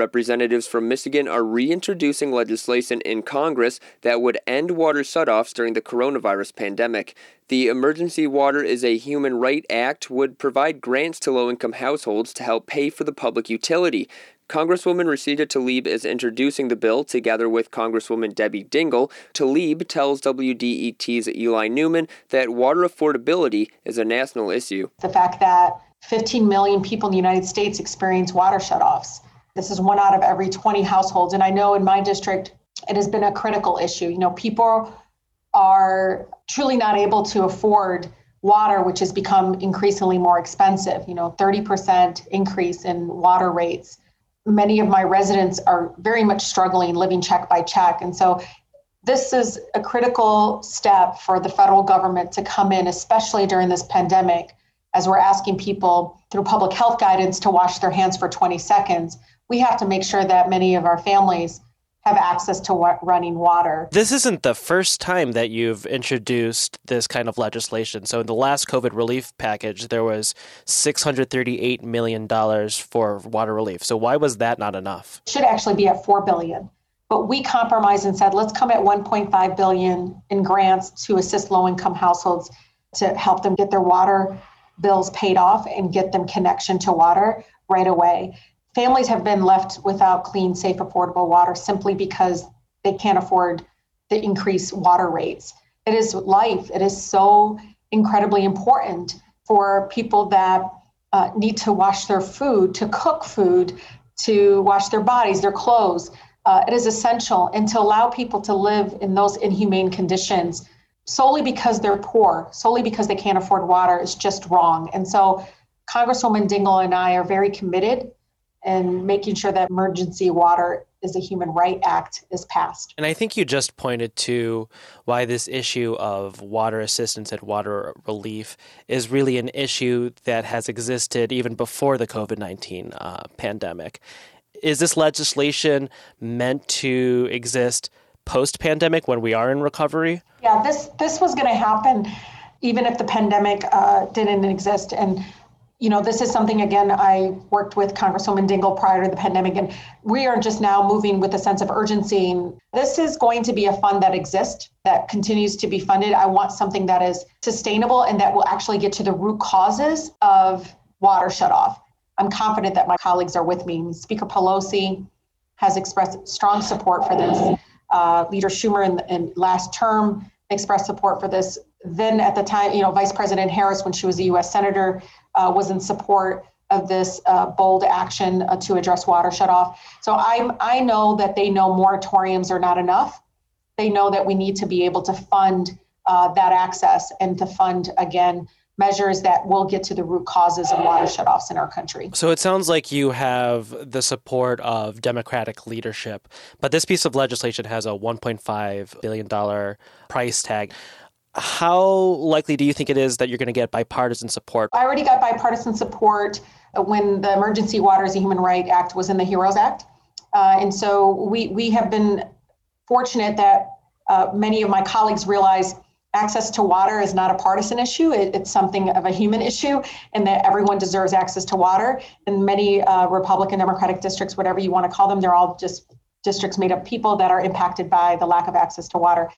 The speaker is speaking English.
Representatives from Michigan are reintroducing legislation in Congress that would end water shutoffs during the coronavirus pandemic. The Emergency Water is a Human Right Act would provide grants to low income households to help pay for the public utility. Congresswoman Rashida Tlaib is introducing the bill together with Congresswoman Debbie Dingell. Tlaib tells WDET's Eli Newman that water affordability is a national issue. The fact that 15 million people in the United States experience water shutoffs. This is one out of every 20 households. And I know in my district, it has been a critical issue. You know, people are truly not able to afford water, which has become increasingly more expensive. You know, 30% increase in water rates. Many of my residents are very much struggling living check by check. And so this is a critical step for the federal government to come in, especially during this pandemic, as we're asking people through public health guidance to wash their hands for 20 seconds. We have to make sure that many of our families have access to running water. This isn't the first time that you've introduced this kind of legislation. So, in the last COVID relief package, there was $638 million for water relief. So, why was that not enough? It should actually be at 4 billion. But we compromised and said, let's come at 1.5 billion in grants to assist low-income households to help them get their water bills paid off and get them connection to water right away families have been left without clean, safe, affordable water simply because they can't afford the increased water rates. It is life. It is so incredibly important for people that uh, need to wash their food, to cook food, to wash their bodies, their clothes. Uh, it is essential, and to allow people to live in those inhumane conditions solely because they're poor, solely because they can't afford water, is just wrong. And so, Congresswoman Dingell and I are very committed and making sure that emergency water is a human right act is passed. And I think you just pointed to why this issue of water assistance and water relief is really an issue that has existed even before the COVID 19 uh, pandemic. Is this legislation meant to exist post pandemic when we are in recovery? Yeah, this, this was going to happen even if the pandemic uh, didn't exist. And you know, this is something, again, I worked with Congresswoman Dingell prior to the pandemic, and we are just now moving with a sense of urgency. This is going to be a fund that exists, that continues to be funded. I want something that is sustainable and that will actually get to the root causes of water shutoff. I'm confident that my colleagues are with me. Speaker Pelosi has expressed strong support for this. Uh, Leader Schumer in, in last term expressed support for this. Then at the time, you know, Vice President Harris, when she was a U.S. Senator, uh, was in support of this uh, bold action uh, to address water shutoff. So I I know that they know moratoriums are not enough. They know that we need to be able to fund uh, that access and to fund again measures that will get to the root causes of water shutoffs in our country. So it sounds like you have the support of Democratic leadership, but this piece of legislation has a 1.5 billion dollar price tag how likely do you think it is that you're going to get bipartisan support? I already got bipartisan support when the Emergency Waters and Human Right Act was in the HEROES Act. Uh, and so we, we have been fortunate that uh, many of my colleagues realize access to water is not a partisan issue. It, it's something of a human issue, and that everyone deserves access to water. And many uh, Republican, Democratic districts, whatever you want to call them, they're all just districts made up of people that are impacted by the lack of access to water.